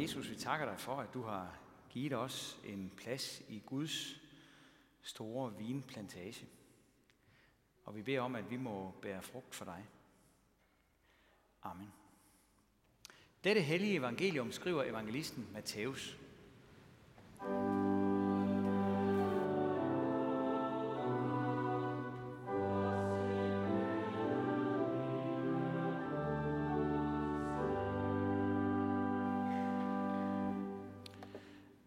Jesus, vi takker dig for, at du har givet os en plads i Guds store vinplantage. Og vi beder om, at vi må bære frugt for dig. Amen. Dette hellige evangelium skriver evangelisten Matthæus.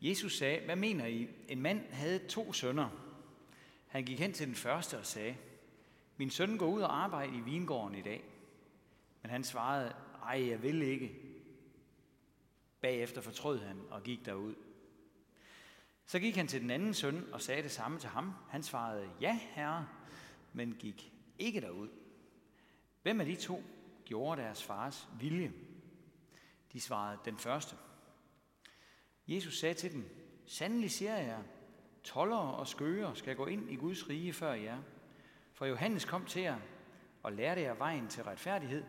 Jesus sagde, hvad mener I? En mand havde to sønner. Han gik hen til den første og sagde, min søn går ud og arbejder i vingården i dag. Men han svarede, ej, jeg vil ikke. Bagefter fortrød han og gik derud. Så gik han til den anden søn og sagde det samme til ham. Han svarede, ja, herre, men gik ikke derud. Hvem af de to gjorde deres fars vilje? De svarede, den første. Jesus sagde til dem, Sandelig siger jeg, toller og skøger skal gå ind i Guds rige før jer. For Johannes kom til jer og lærte jer vejen til retfærdighed,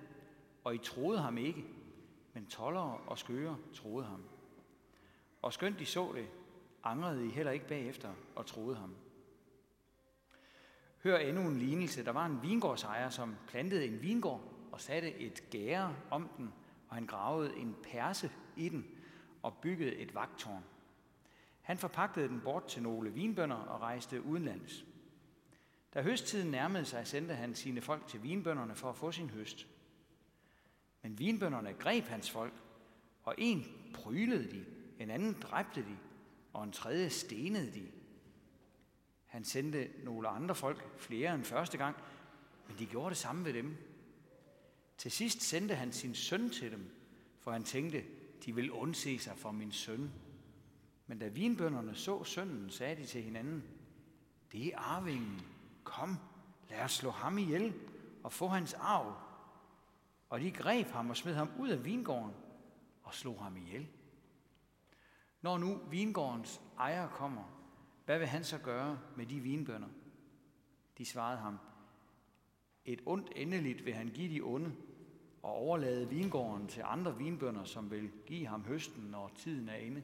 og I troede ham ikke, men toller og skøger troede ham. Og skønt de så det, angrede I heller ikke bagefter og troede ham. Hør endnu en lignelse. Der var en vingårdsejer, som plantede en vingård og satte et gære om den, og han gravede en perse i den og byggede et vagtårn. Han forpagtede den bort til nogle vinbønder og rejste udenlands. Da høsttiden nærmede sig, sendte han sine folk til vinbønderne for at få sin høst. Men vinbønderne greb hans folk, og en prylede de, en anden dræbte de, og en tredje stenede de. Han sendte nogle andre folk, flere end første gang, men de gjorde det samme ved dem. Til sidst sendte han sin søn til dem, for han tænkte, de vil undse sig for min søn. Men da vinbønderne så sønnen, sagde de til hinanden, det er arvingen. Kom, lad os slå ham ihjel og få hans arv. Og de greb ham og smed ham ud af vingården og slog ham ihjel. Når nu vingårdens ejer kommer, hvad vil han så gøre med de vinbønder? De svarede ham, et ondt endeligt vil han give de onde, og overlade vingården til andre vinbønder, som vil give ham høsten, når tiden er inde.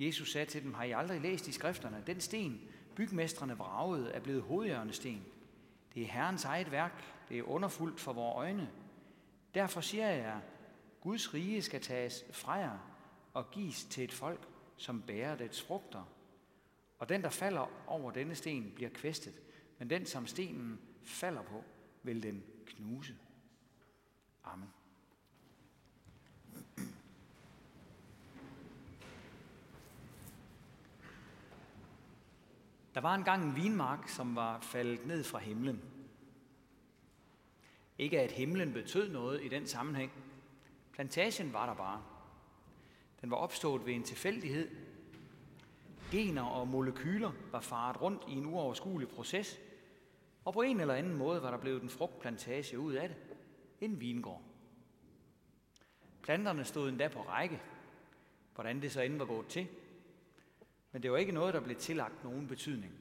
Jesus sagde til dem, har I aldrig læst i skrifterne, den sten, bygmestrene vragede, er blevet hovedhjørnesten. Det er Herrens eget værk, det er underfuldt for vores øjne. Derfor siger jeg, Guds rige skal tages fra jer og gives til et folk, som bærer dets frugter. Og den, der falder over denne sten, bliver kvæstet, men den, som stenen falder på, vil den knuse. Amen. Der var engang en vinmark, som var faldet ned fra himlen. Ikke at himlen betød noget i den sammenhæng. Plantagen var der bare. Den var opstået ved en tilfældighed. Gener og molekyler var faret rundt i en uoverskuelig proces, og på en eller anden måde var der blevet en frugtplantage ud af det en vingård. Planterne stod endda på række, hvordan det så end var gået til. Men det var ikke noget, der blev tillagt nogen betydning.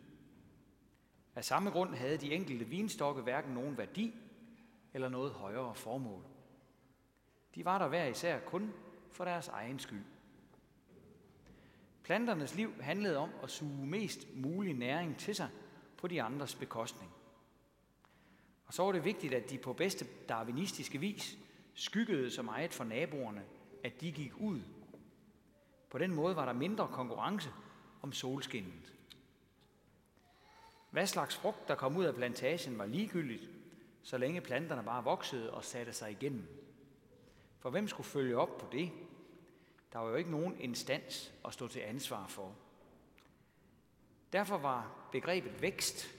Af samme grund havde de enkelte vinstokke hverken nogen værdi eller noget højere formål. De var der hver især kun for deres egen skyld. Planternes liv handlede om at suge mest mulig næring til sig på de andres bekostning. Og så var det vigtigt, at de på bedste darwinistiske vis skyggede så meget for naboerne, at de gik ud. På den måde var der mindre konkurrence om solskinnet. Hvad slags frugt, der kom ud af plantagen, var ligegyldigt, så længe planterne bare voksede og satte sig igennem. For hvem skulle følge op på det? Der var jo ikke nogen instans at stå til ansvar for. Derfor var begrebet vækst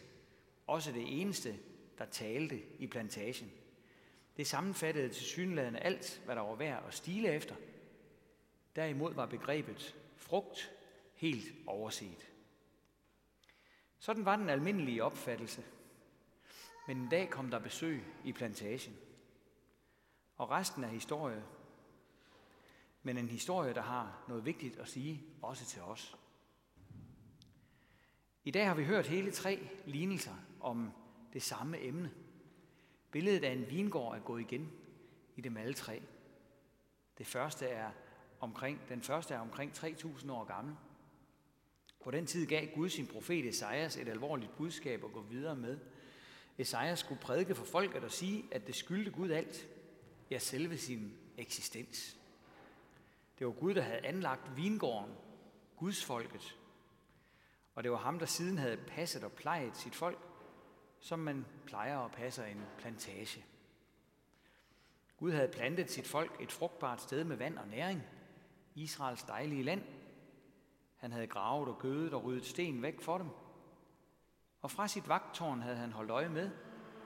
også det eneste, der talte i plantagen. Det sammenfattede til synlædende alt, hvad der var værd at stile efter. Derimod var begrebet frugt helt overset. Sådan var den almindelige opfattelse. Men en dag kom der besøg i plantagen. Og resten er historie. Men en historie, der har noget vigtigt at sige, også til os. I dag har vi hørt hele tre lignelser om det samme emne. Billedet af en vingård er gået igen i dem alle tre. Det første er omkring, den første er omkring 3.000 år gammel. På den tid gav Gud sin profet Esajas et alvorligt budskab at gå videre med. Esajas skulle prædike for folket og sige, at det skyldte Gud alt, ja selve sin eksistens. Det var Gud, der havde anlagt vingården, Guds folket. Og det var ham, der siden havde passet og plejet sit folk, som man plejer at passe en plantage. Gud havde plantet sit folk et frugtbart sted med vand og næring, Israels dejlige land. Han havde gravet og gødet og ryddet sten væk for dem. Og fra sit vagtårn havde han holdt øje med,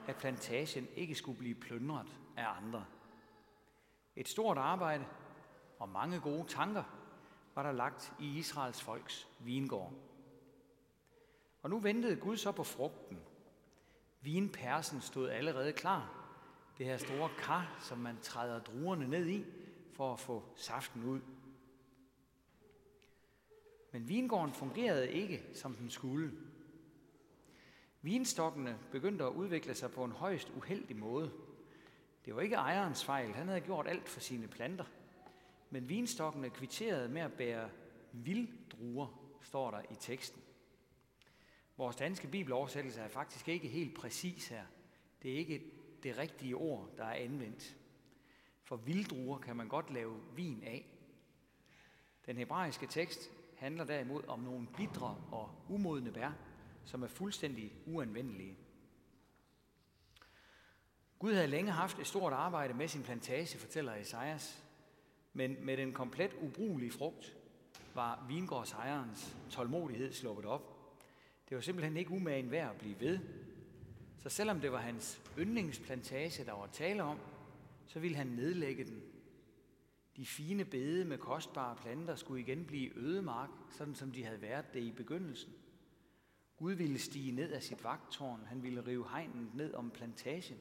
at plantagen ikke skulle blive plyndret af andre. Et stort arbejde og mange gode tanker var der lagt i Israels folks vingård. Og nu ventede Gud så på frugten. Vinpersen stod allerede klar. Det her store kar, som man træder druerne ned i for at få saften ud. Men vingården fungerede ikke, som den skulle. Vinstokkene begyndte at udvikle sig på en højst uheldig måde. Det var ikke ejerens fejl, han havde gjort alt for sine planter. Men vinstokkene kvitterede med at bære vilddruer, står der i teksten. Vores danske bibeloversættelse er faktisk ikke helt præcis her. Det er ikke det rigtige ord, der er anvendt. For vilddruer kan man godt lave vin af. Den hebraiske tekst handler derimod om nogle bitre og umodne bær, som er fuldstændig uanvendelige. Gud havde længe haft et stort arbejde med sin plantage, fortæller Esajas. Men med den komplet ubrugelige frugt var vingårdsejerens tålmodighed sluppet op. Det var simpelthen ikke umagen værd at blive ved. Så selvom det var hans yndlingsplantage, der var tale om, så ville han nedlægge den. De fine bede med kostbare planter skulle igen blive ødemark, sådan som de havde været det i begyndelsen. Gud ville stige ned af sit vagtårn. Han ville rive hegnen ned om plantagen.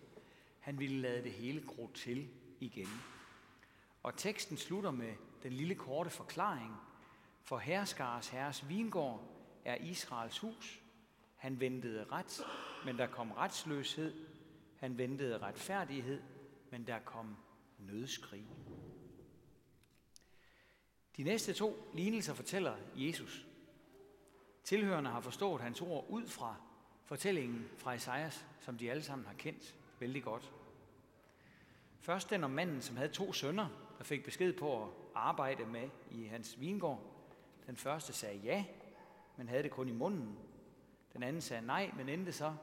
Han ville lade det hele gro til igen. Og teksten slutter med den lille korte forklaring. For herskares herres vingård er Israels hus. Han ventede ret, men der kom retsløshed. Han ventede retfærdighed, men der kom nødskrig. De næste to lignelser fortæller Jesus. Tilhørende har forstået hans ord ud fra fortællingen fra Esajas, som de alle sammen har kendt vældig godt. Først den om manden, som havde to sønner, der fik besked på at arbejde med i hans vingård. Den første sagde ja, men havde det kun i munden. Den anden sagde nej, men endte så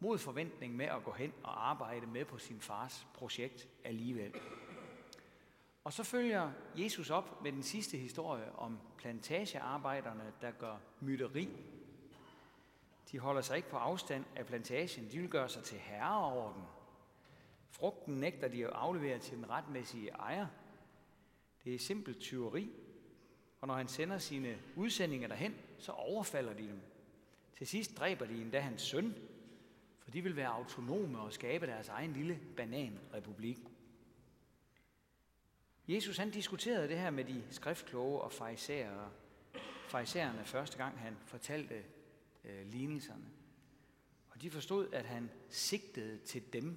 mod forventning med at gå hen og arbejde med på sin fars projekt alligevel. Og så følger Jesus op med den sidste historie om plantagearbejderne, der gør mytteri. De holder sig ikke på afstand af plantagen, de vil gøre sig til herre over den. Frugten nægter de at aflevere til den retmæssige ejer. Det er simpelt tyveri, og når han sender sine udsendinger derhen, så overfalder de dem. Til sidst dræber de endda hans søn, for de vil være autonome og skabe deres egen lille bananrepublik. Jesus han diskuterede det her med de skriftkloge og farisæere, farisæerne første gang han fortalte øh, lignelserne. Og de forstod, at han sigtede til dem.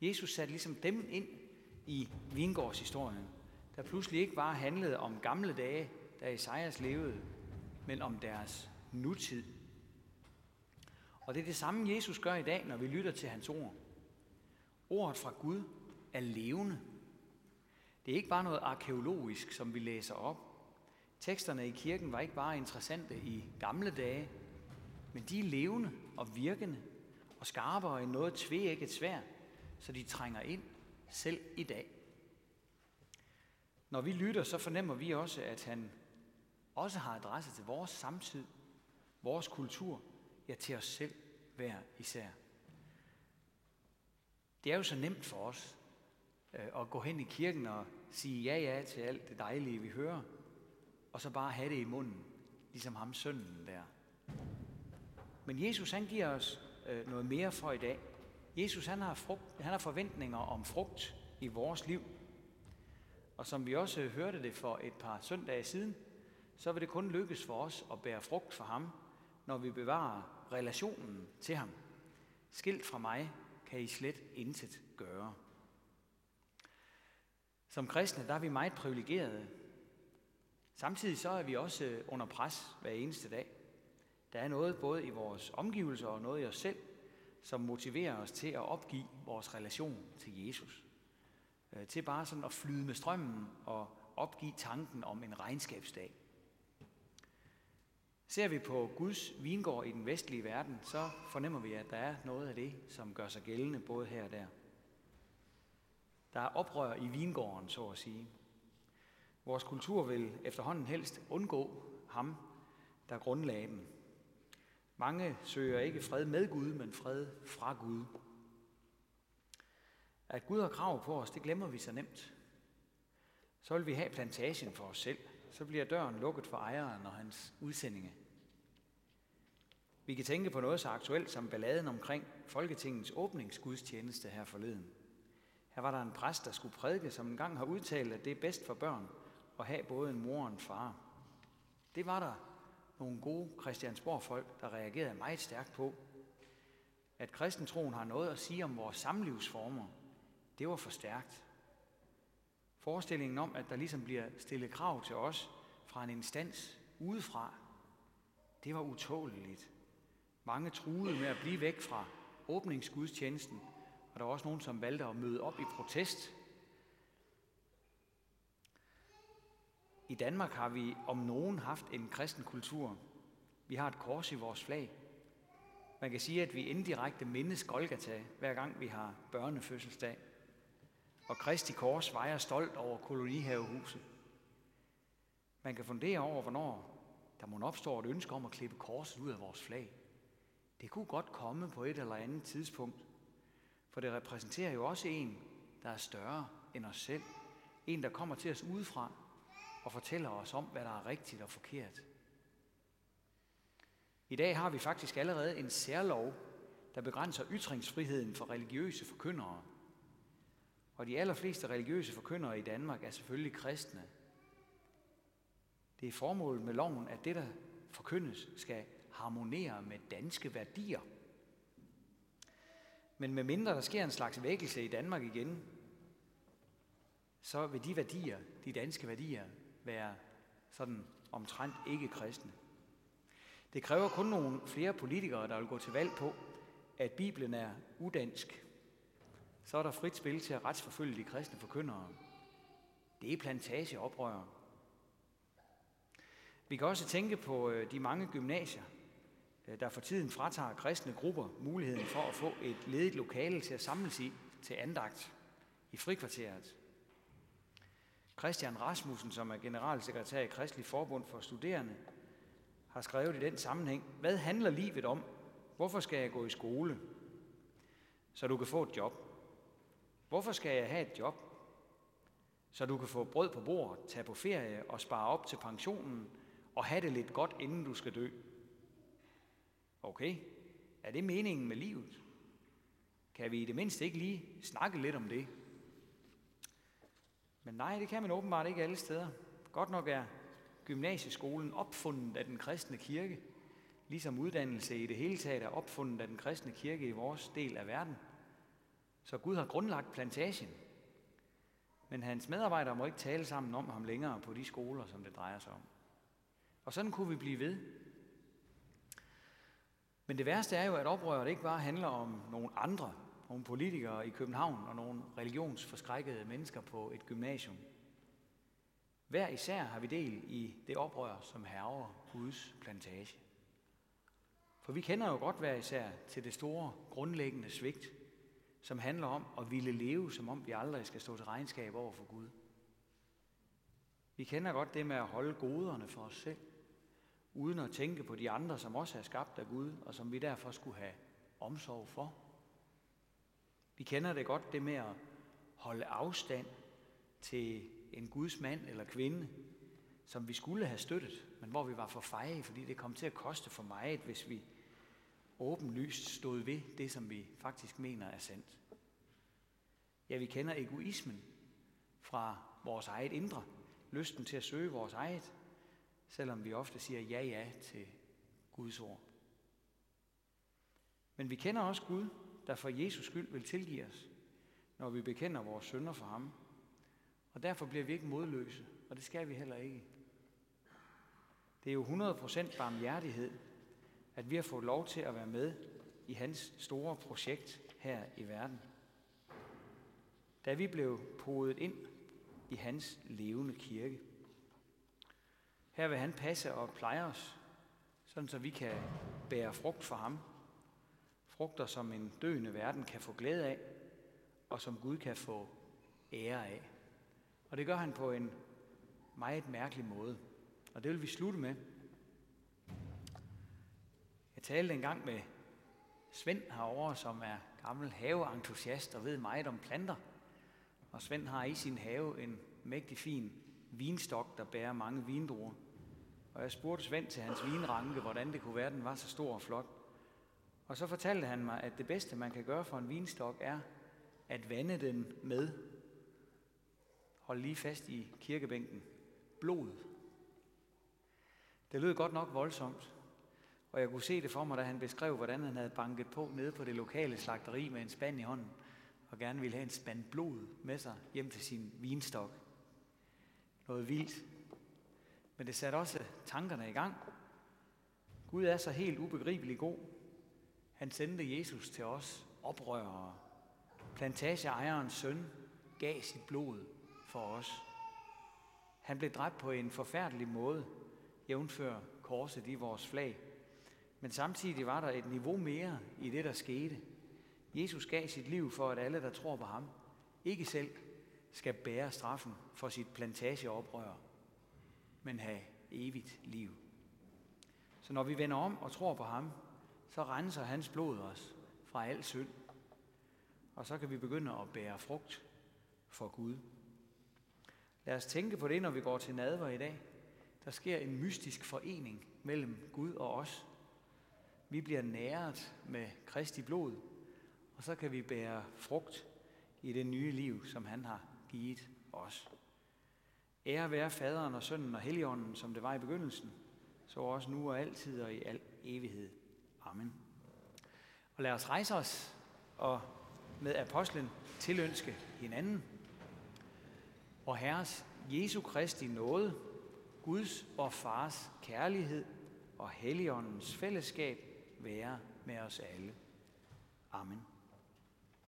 Jesus satte ligesom dem ind i vingårdshistorien, der pludselig ikke bare handlede om gamle dage, da Esajas levede, men om deres nutid. Og det er det samme, Jesus gør i dag, når vi lytter til hans ord. Ordet fra Gud er levende. Det er ikke bare noget arkeologisk, som vi læser op. Teksterne i kirken var ikke bare interessante i gamle dage, men de er levende og virkende og skarpere end noget tvægget svær, så de trænger ind selv i dag. Når vi lytter, så fornemmer vi også, at han også har adresse til vores samtid, vores kultur, ja til os selv hver især. Det er jo så nemt for os øh, at gå hen i kirken og sige ja ja til alt det dejlige, vi hører, og så bare have det i munden, ligesom ham sønnen der. Men Jesus han giver os øh, noget mere for i dag. Jesus han har, frugt, han har forventninger om frugt i vores liv. Og som vi også hørte det for et par søndage siden, så vil det kun lykkes for os at bære frugt for ham, når vi bevarer relationen til ham. Skilt fra mig kan I slet intet gøre. Som kristne, der er vi meget privilegerede. Samtidig så er vi også under pres hver eneste dag. Der er noget både i vores omgivelser og noget i os selv, som motiverer os til at opgive vores relation til Jesus. Øh, til bare sådan at flyde med strømmen og opgive tanken om en regnskabsdag. Ser vi på Guds vingård i den vestlige verden, så fornemmer vi, at der er noget af det, som gør sig gældende både her og der. Der er oprør i vingården, så at sige. Vores kultur vil efterhånden helst undgå ham, der grundlagde den. Mange søger ikke fred med Gud, men fred fra Gud. At Gud har krav på os, det glemmer vi så nemt. Så vil vi have plantagen for os selv. Så bliver døren lukket for ejeren og hans udsendinge. Vi kan tænke på noget så aktuelt som balladen omkring Folketingets åbningsgudstjeneste her forleden. Her var der en præst, der skulle prædike, som engang har udtalt, at det er bedst for børn at have både en mor og en far. Det var der nogle gode Christiansborg-folk, der reagerede meget stærkt på. At kristentroen har noget at sige om vores samlivsformer, det var for stærkt. Forestillingen om, at der ligesom bliver stillet krav til os fra en instans udefra, det var utåleligt. Mange truede med at blive væk fra åbningsgudstjenesten, og der var også nogen, som valgte at møde op i protest. I Danmark har vi om nogen haft en kristen kultur. Vi har et kors i vores flag. Man kan sige, at vi indirekte mindes Golgata, hver gang vi har børnefødselsdag. Og Kristi Kors vejer stolt over kolonihavehuset. Man kan fundere over, hvornår der må opstå et ønske om at klippe korset ud af vores flag. Det kunne godt komme på et eller andet tidspunkt, for det repræsenterer jo også en, der er større end os selv. En, der kommer til os udefra og fortæller os om, hvad der er rigtigt og forkert. I dag har vi faktisk allerede en særlov, der begrænser ytringsfriheden for religiøse forkyndere. Og de allerfleste religiøse forkyndere i Danmark er selvfølgelig kristne. Det er formålet med loven, at det, der forkyndes, skal harmonere med danske værdier. Men med mindre der sker en slags vækkelse i Danmark igen, så vil de værdier, de danske værdier, være sådan omtrent ikke kristne. Det kræver kun nogle flere politikere, der vil gå til valg på, at Bibelen er udansk. Så er der frit spil til at retsforfølge de kristne forkyndere. Det er plantageoprør. Vi kan også tænke på øh, de mange gymnasier, øh, der for tiden fratager kristne grupper muligheden for at få et ledigt lokale til at samles i til andagt i frikvarteret. Christian Rasmussen, som er generalsekretær i Kristelig Forbund for Studerende, har skrevet i den sammenhæng, hvad handler livet om? Hvorfor skal jeg gå i skole? Så du kan få et job. Hvorfor skal jeg have et job? Så du kan få brød på bordet, tage på ferie og spare op til pensionen og have det lidt godt, inden du skal dø. Okay, er det meningen med livet? Kan vi i det mindste ikke lige snakke lidt om det? Men nej, det kan man åbenbart ikke alle steder. Godt nok er gymnasieskolen opfundet af den kristne kirke, ligesom uddannelse i det hele taget er opfundet af den kristne kirke i vores del af verden. Så Gud har grundlagt plantagen. Men hans medarbejdere må ikke tale sammen om ham længere på de skoler, som det drejer sig om. Og sådan kunne vi blive ved. Men det værste er jo, at oprøret ikke bare handler om nogle andre nogle politikere i København og nogle religionsforskrækkede mennesker på et gymnasium. Hver især har vi del i det oprør, som herrer Guds plantage. For vi kender jo godt hver især til det store grundlæggende svigt, som handler om at ville leve, som om vi aldrig skal stå til regnskab over for Gud. Vi kender godt det med at holde goderne for os selv, uden at tænke på de andre, som også er skabt af Gud, og som vi derfor skulle have omsorg for. Vi kender det godt, det med at holde afstand til en Guds mand eller kvinde, som vi skulle have støttet, men hvor vi var for feje, fordi det kom til at koste for meget, hvis vi åbenlyst stod ved det, som vi faktisk mener er sandt. Ja, vi kender egoismen fra vores eget indre, lysten til at søge vores eget, selvom vi ofte siger ja ja til Guds ord. Men vi kender også Gud, der for Jesus skyld vil tilgive os, når vi bekender vores synder for ham. Og derfor bliver vi ikke modløse, og det skal vi heller ikke. Det er jo 100% barmhjertighed, at vi har fået lov til at være med i hans store projekt her i verden. Da vi blev podet ind i hans levende kirke. Her vil han passe og pleje os, sådan så vi kan bære frugt for ham. Frugter, som en døende verden kan få glæde af, og som Gud kan få ære af. Og det gør han på en meget mærkelig måde. Og det vil vi slutte med. Jeg talte engang med Svend herovre, som er gammel haveentusiast og ved meget om planter. Og Svend har i sin have en mægtig fin vinstok, der bærer mange vindruer. Og jeg spurgte Svend til hans vinranke, hvordan det kunne være, den var så stor og flot. Og så fortalte han mig, at det bedste, man kan gøre for en vinstok, er at vande den med, hold lige fast i kirkebænken, blod. Det lød godt nok voldsomt, og jeg kunne se det for mig, da han beskrev, hvordan han havde banket på nede på det lokale slagteri med en spand i hånden, og gerne ville have en spand blod med sig hjem til sin vinstok. Noget vildt. Men det satte også tankerne i gang. Gud er så helt ubegribelig god. Han sendte Jesus til os, oprørere. Plantageejerens søn gav sit blod for os. Han blev dræbt på en forfærdelig måde, jævnfør korset i vores flag. Men samtidig var der et niveau mere i det, der skete. Jesus gav sit liv for, at alle, der tror på ham, ikke selv skal bære straffen for sit plantageoprør, men have evigt liv. Så når vi vender om og tror på ham, så renser hans blod os fra al synd. Og så kan vi begynde at bære frugt for Gud. Lad os tænke på det, når vi går til nadver i dag. Der sker en mystisk forening mellem Gud og os. Vi bliver næret med Kristi blod, og så kan vi bære frugt i det nye liv, som han har givet os. Ære være faderen og sønnen og helligånden, som det var i begyndelsen, så også nu og altid og i al evighed. Amen. Og lad os rejse os og med apostlen tilønske hinanden. Og Herres Jesu Kristi nåde, Guds og Fars kærlighed og Helligåndens fællesskab være med os alle. Amen.